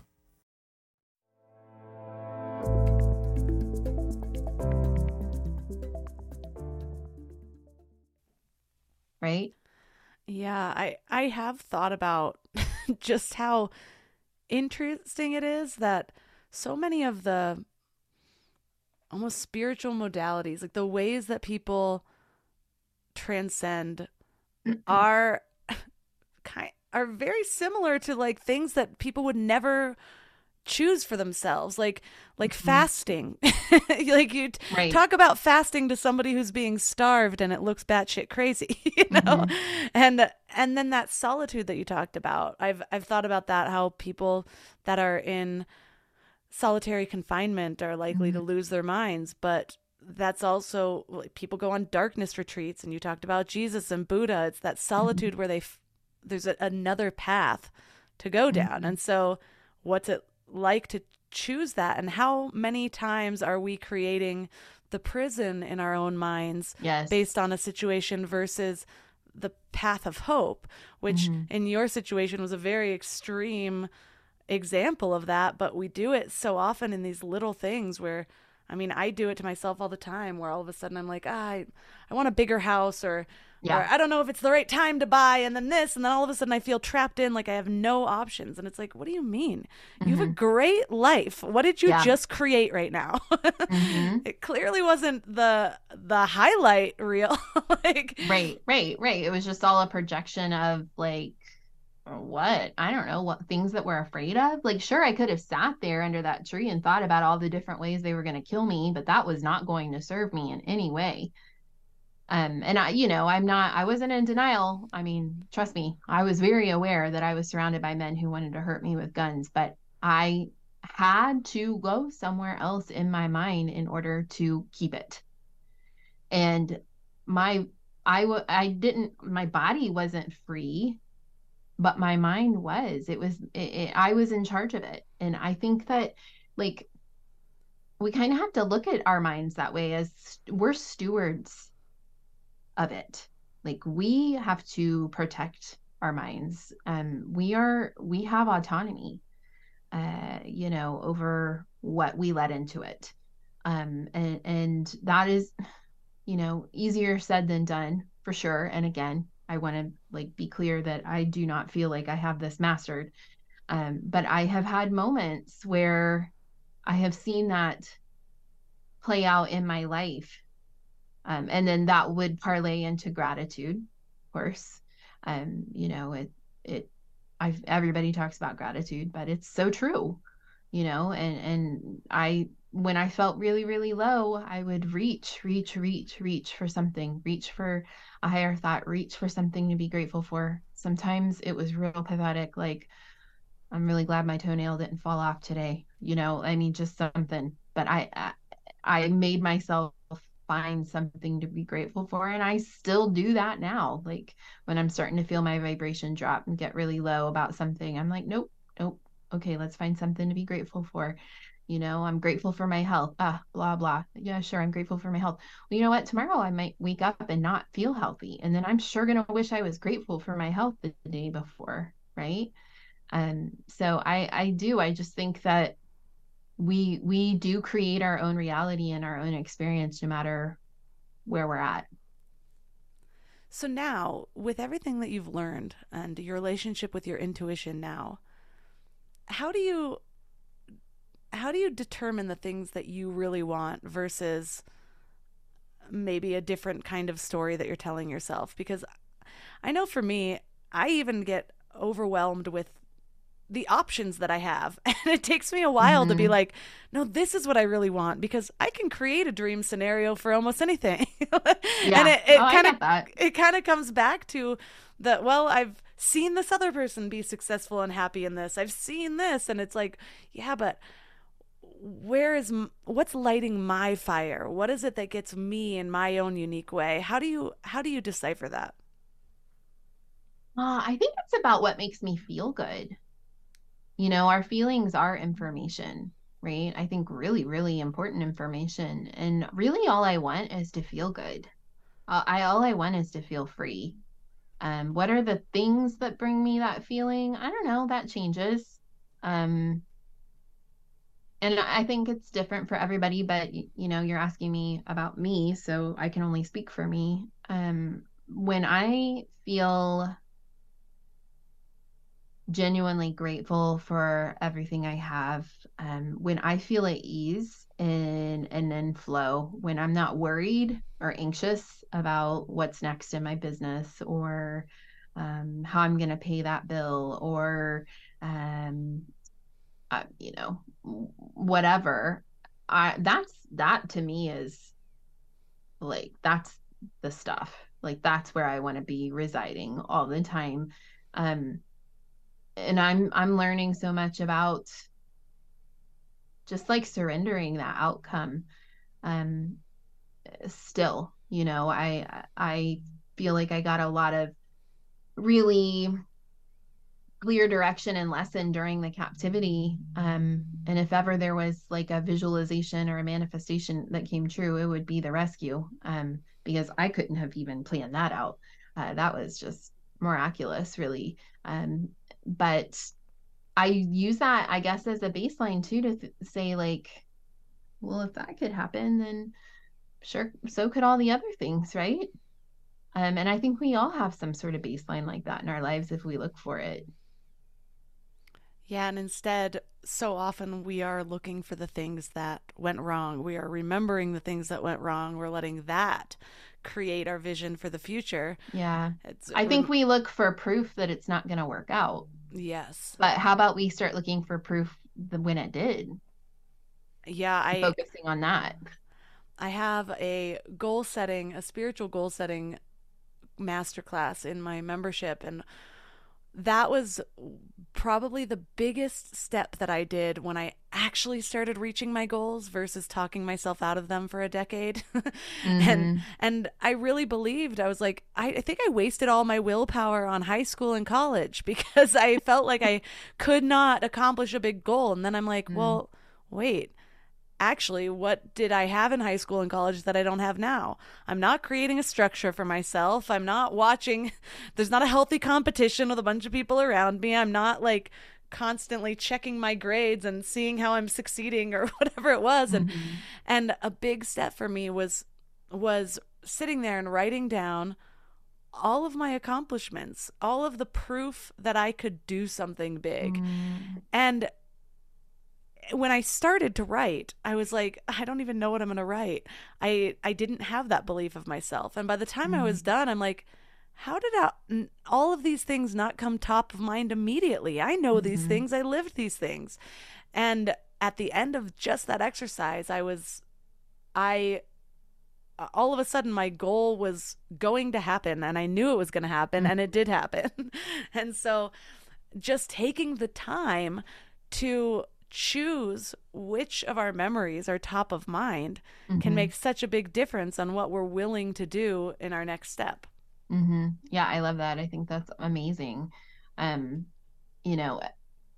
Right? Yeah, I I have thought about just how interesting it is that so many of the almost spiritual modalities, like the ways that people transcend are kind are very similar to like things that people would never choose for themselves like like mm-hmm. fasting like you t- right. talk about fasting to somebody who's being starved and it looks batshit crazy you know mm-hmm. and and then that solitude that you talked about i've i've thought about that how people that are in solitary confinement are likely mm-hmm. to lose their minds but that's also like people go on darkness retreats and you talked about jesus and buddha it's that mm-hmm. solitude where they f- there's a, another path to go down mm-hmm. and so what's it like to choose that and how many times are we creating the prison in our own minds yes. based on a situation versus the path of hope which mm-hmm. in your situation was a very extreme example of that but we do it so often in these little things where I mean, I do it to myself all the time where all of a sudden I'm like, ah, I, I want a bigger house or yeah. Or I don't know if it's the right time to buy, and then this, and then all of a sudden I feel trapped in like I have no options. And it's like, what do you mean? Mm-hmm. You have a mm-hmm. great life. What did you yeah. just create right now? mm-hmm. It clearly wasn't the the highlight reel. like Right, right, right. It was just all a projection of like what I don't know what things that we're afraid of. Like, sure, I could have sat there under that tree and thought about all the different ways they were going to kill me, but that was not going to serve me in any way. Um, and I, you know, I'm not, I wasn't in denial. I mean, trust me, I was very aware that I was surrounded by men who wanted to hurt me with guns, but I had to go somewhere else in my mind in order to keep it. And my, I, w- I didn't, my body wasn't free, but my mind was, it was, it, it, I was in charge of it. And I think that like we kind of have to look at our minds that way as we're stewards of it. Like we have to protect our minds. Um, we are we have autonomy, uh, you know, over what we let into it. Um, and and that is, you know, easier said than done for sure. And again, I want to like be clear that I do not feel like I have this mastered. Um, but I have had moments where I have seen that play out in my life. Um, and then that would parlay into gratitude, of course. Um, you know, it it I've everybody talks about gratitude, but it's so true, you know, and and I when I felt really, really low, I would reach, reach, reach, reach for something, reach for a higher thought, reach for something to be grateful for. Sometimes it was real pathetic, like, I'm really glad my toenail didn't fall off today. You know, I mean, just something. But I, I, I made myself find something to be grateful for, and I still do that now. Like when I'm starting to feel my vibration drop and get really low about something, I'm like, nope, nope. Okay, let's find something to be grateful for. You know, I'm grateful for my health. Ah, blah blah. Yeah, sure, I'm grateful for my health. Well, you know what? Tomorrow I might wake up and not feel healthy, and then I'm sure gonna wish I was grateful for my health the day before, right? Um, so I I do. I just think that we we do create our own reality and our own experience no matter where we're at. So now, with everything that you've learned and your relationship with your intuition now, how do you how do you determine the things that you really want versus maybe a different kind of story that you're telling yourself because I know for me, I even get overwhelmed with the options that I have. And it takes me a while mm-hmm. to be mm-hmm. like, no, this is what I really want because I can create a dream scenario for almost anything. yeah. And it, it oh, kind of it kind of comes back to that well, I've seen this other person be successful and happy in this. I've seen this and it's like, yeah, but where is what's lighting my fire? What is it that gets me in my own unique way? How do you how do you decipher that? Uh, I think it's about what makes me feel good you know our feelings are information right? I think really really important information. And really all i want is to feel good. Uh, i all i want is to feel free. Um what are the things that bring me that feeling? I don't know that changes. Um and i think it's different for everybody but you know you're asking me about me so i can only speak for me. Um when i feel genuinely grateful for everything I have. Um, when I feel at ease and and in flow, when I'm not worried or anxious about what's next in my business or um, how I'm going to pay that bill or um, uh, you know whatever. I that's that to me is like that's the stuff. Like that's where I want to be residing all the time. Um, and i'm i'm learning so much about just like surrendering that outcome um still you know i i feel like i got a lot of really clear direction and lesson during the captivity um and if ever there was like a visualization or a manifestation that came true it would be the rescue um because i couldn't have even planned that out. Uh, that was just miraculous really. Um but I use that, I guess, as a baseline too to th- say, like, well, if that could happen, then sure, so could all the other things, right? Um, and I think we all have some sort of baseline like that in our lives if we look for it. Yeah, and instead, so often we are looking for the things that went wrong. We are remembering the things that went wrong. We're letting that create our vision for the future. Yeah. It's, I think we look for proof that it's not going to work out. Yes. But how about we start looking for proof when it did? Yeah, I focusing on that. I have a goal setting, a spiritual goal setting masterclass in my membership and that was probably the biggest step that I did when I actually started reaching my goals versus talking myself out of them for a decade. mm-hmm. And and I really believed I was like I, I think I wasted all my willpower on high school and college because I felt like I could not accomplish a big goal and then I'm like, mm. well, wait. Actually, what did I have in high school and college that I don't have now? I'm not creating a structure for myself. I'm not watching, there's not a healthy competition with a bunch of people around me. I'm not like constantly checking my grades and seeing how I'm succeeding or whatever it was. And, mm-hmm. and a big step for me was, was sitting there and writing down all of my accomplishments, all of the proof that I could do something big. Mm. And when I started to write, I was like, I don't even know what I'm going to write. I I didn't have that belief of myself. And by the time mm. I was mm. done, I'm like, how did I, all of these things not come top of mind immediately? I know mm-hmm. these things. I lived these things. And at the end of just that exercise, I was I all of a sudden my goal was going to happen and I knew it was going to happen mm. and it did happen. and so just taking the time to choose which of our memories are top of mind mm-hmm. can make such a big difference on what we're willing to do in our next step. Mm-hmm. Yeah, I love that. I think that's amazing. Um, you know,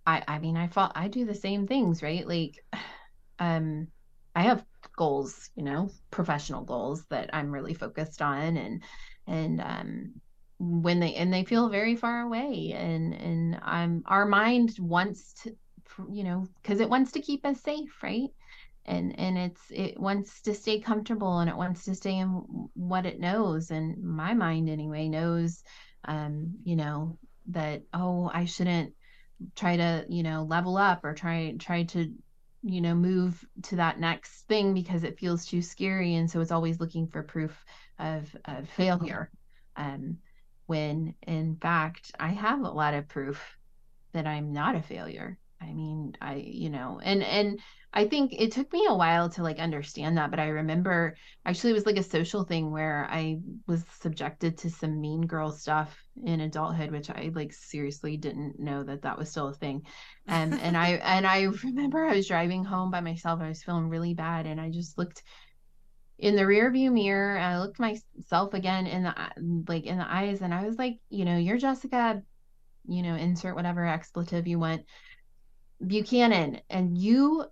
I I mean, I fall, I do the same things, right? Like, um, I have goals, you know, professional goals that I'm really focused on, and and um, when they and they feel very far away, and and I'm our mind wants to you know because it wants to keep us safe right? And and it's it wants to stay comfortable and it wants to stay in what it knows and my mind anyway knows um you know that oh i shouldn't try to you know level up or try try to you know move to that next thing because it feels too scary. And so it's always looking for proof of, of failure um when in fact i have a lot of proof that i'm not a failure I mean, I, you know, and, and I think it took me a while to like understand that, but I remember actually it was like a social thing where I was subjected to some mean girl stuff in adulthood, which I like seriously didn't know that that was still a thing. And, and I, and I remember I was driving home by myself. I was feeling really bad. And I just looked in the rear view mirror. I looked myself again in the, like in the eyes and I was like, you know, you're Jessica, you know, insert whatever expletive you want Buchanan, and you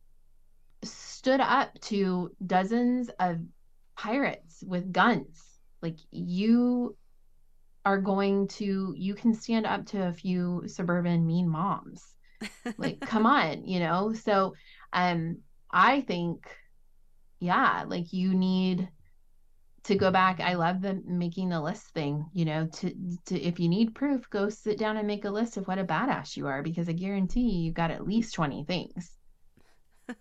stood up to dozens of pirates with guns. Like you are going to, you can stand up to a few suburban mean moms. Like, come on, you know? So, um, I think, yeah, like you need to go back i love the making the list thing you know to, to if you need proof go sit down and make a list of what a badass you are because i guarantee you you got at least 20 things.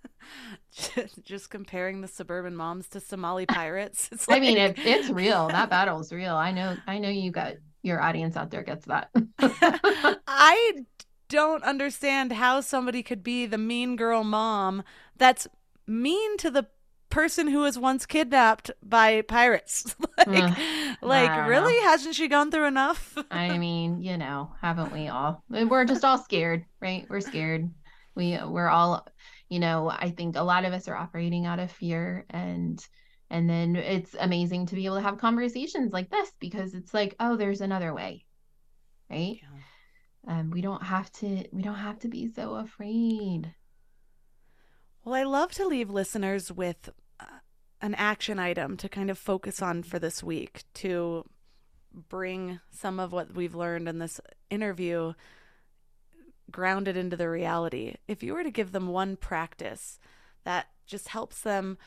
Just comparing the suburban moms to somali pirates like... i mean it, it's real. That battle is real. I know i know you got your audience out there gets that. I don't understand how somebody could be the mean girl mom that's mean to the person who was once kidnapped by pirates. like, mm, like really? Know. Hasn't she gone through enough? I mean, you know, haven't we all? We're just all scared, right? We're scared. We we're all, you know, I think a lot of us are operating out of fear and and then it's amazing to be able to have conversations like this because it's like, oh, there's another way. Right? Yeah. Um, we don't have to we don't have to be so afraid. Well, I love to leave listeners with uh, an action item to kind of focus on for this week to bring some of what we've learned in this interview grounded into the reality. If you were to give them one practice that just helps them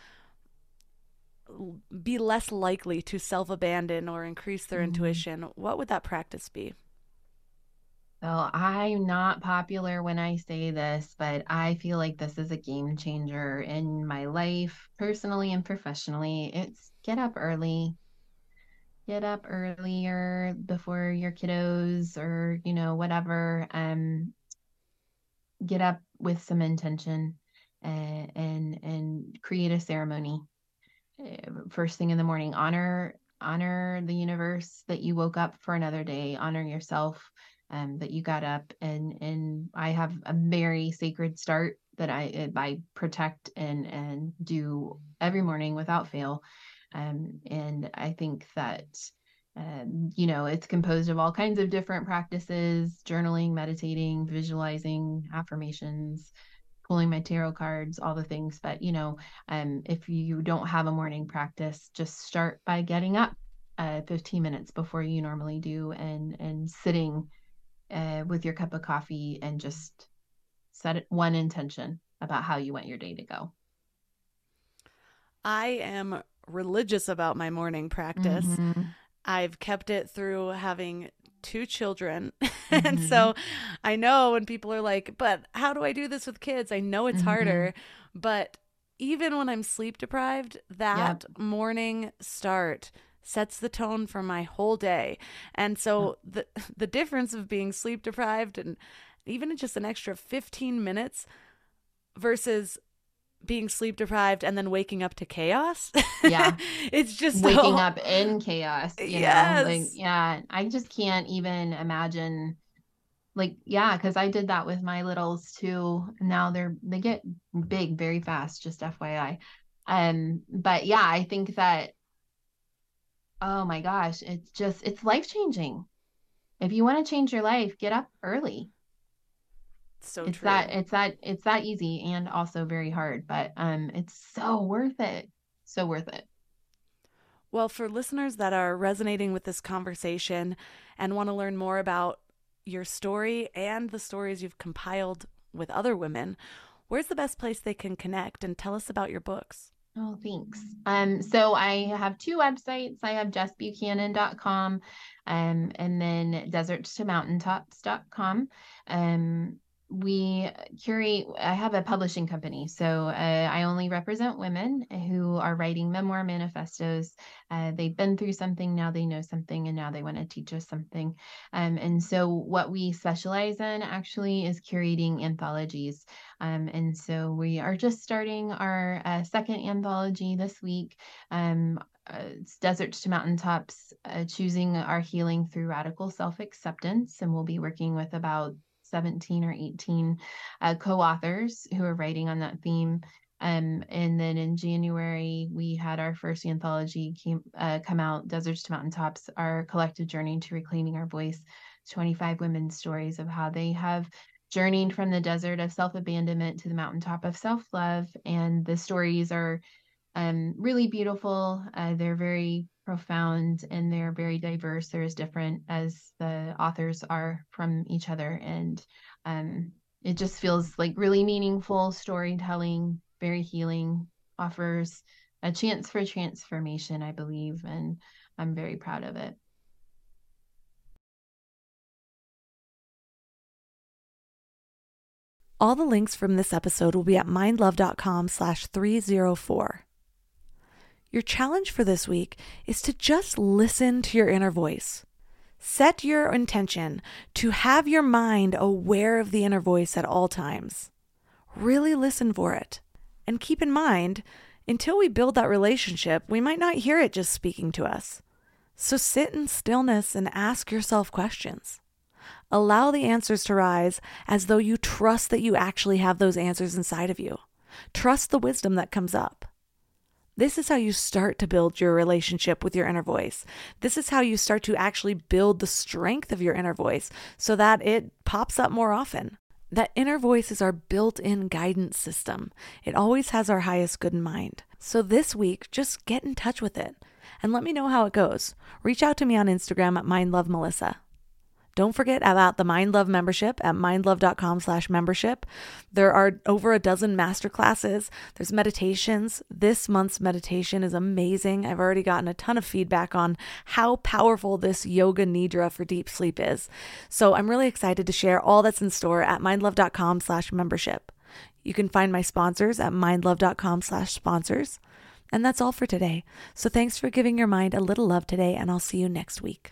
be less likely to self abandon or increase their mm-hmm. intuition, what would that practice be? So I'm not popular when I say this, but I feel like this is a game changer in my life, personally and professionally. It's get up early. Get up earlier before your kiddos or, you know, whatever. Um get up with some intention and and, and create a ceremony. Eh, first thing in the morning, honor honor the universe that you woke up for another day, honor yourself um, that you got up and and I have a very sacred start that I eh, I protect and and do every morning without fail, um, and I think that um, you know it's composed of all kinds of different practices: journaling, meditating, visualizing, affirmations, pulling my tarot cards, all the things. But you know, um, if you don't have a morning practice, just start by getting up uh, 15 minutes before you normally do, and and sitting uh, with your cup of coffee and just set one intention about how you want your day to go. I am religious about my morning practice. Mm-hmm. I've kept it through having two children. Mm-hmm. and so I know when people are like, but how do I do this with kids? I know it's mm-hmm. harder, but even when I'm sleep deprived, that yep. morning start sets the tone for my whole day. And so the the difference of being sleep deprived and even just an extra 15 minutes versus being sleep deprived and then waking up to chaos. Yeah. it's just waking so... up in chaos. You yes. Know? Like, yeah. I just can't even imagine like, yeah, because I did that with my littles too. Now they're they get big very fast, just FYI. Um, but yeah, I think that oh my gosh, it's just it's life changing. If you want to change your life, get up early so it's true. that it's that it's that easy and also very hard but um it's so worth it so worth it well for listeners that are resonating with this conversation and want to learn more about your story and the stories you've compiled with other women where's the best place they can connect and tell us about your books Oh, thanks. Um, so I have two websites. I have jessbuchanan.com um, and then deserts to mountaintops.com. Um, we curate i have a publishing company so uh, i only represent women who are writing memoir manifestos. Uh, they've been through something now they know something and now they want to teach us something. Um, and so what we specialize in actually is curating anthologies. Um, and so we are just starting our uh, second anthology this week. Um, uh, it's deserts to mountaintops uh, choosing our healing through radical self-acceptance and we'll be working with about 17 or 18 uh, co-authors who are writing on that theme. Um, and then in January, we had our first anthology came, uh, come out, Deserts to Mountaintops, our collective journey to reclaiming our voice. 25 women's stories of how they have journeyed from the desert of self abandonment to the mountaintop of self love. And the stories are um, really beautiful. Uh, they're very profound and they're very diverse. They're as different as the authors are from each other. And um, it just feels like really meaningful storytelling, very healing, offers a chance for transformation, I believe. And I'm very proud of it. All the links from this episode will be at mindlove.com slash 304. Your challenge for this week is to just listen to your inner voice. Set your intention to have your mind aware of the inner voice at all times. Really listen for it. And keep in mind, until we build that relationship, we might not hear it just speaking to us. So sit in stillness and ask yourself questions. Allow the answers to rise as though you trust that you actually have those answers inside of you. Trust the wisdom that comes up. This is how you start to build your relationship with your inner voice. This is how you start to actually build the strength of your inner voice so that it pops up more often. That inner voice is our built in guidance system. It always has our highest good in mind. So this week, just get in touch with it and let me know how it goes. Reach out to me on Instagram at mindlovemelissa. Don't forget about the Mind Love membership at mindlove.com slash membership. There are over a dozen master classes. There's meditations. This month's meditation is amazing. I've already gotten a ton of feedback on how powerful this yoga nidra for deep sleep is. So I'm really excited to share all that's in store at mindlove.com slash membership. You can find my sponsors at mindlove.com slash sponsors. And that's all for today. So thanks for giving your mind a little love today, and I'll see you next week.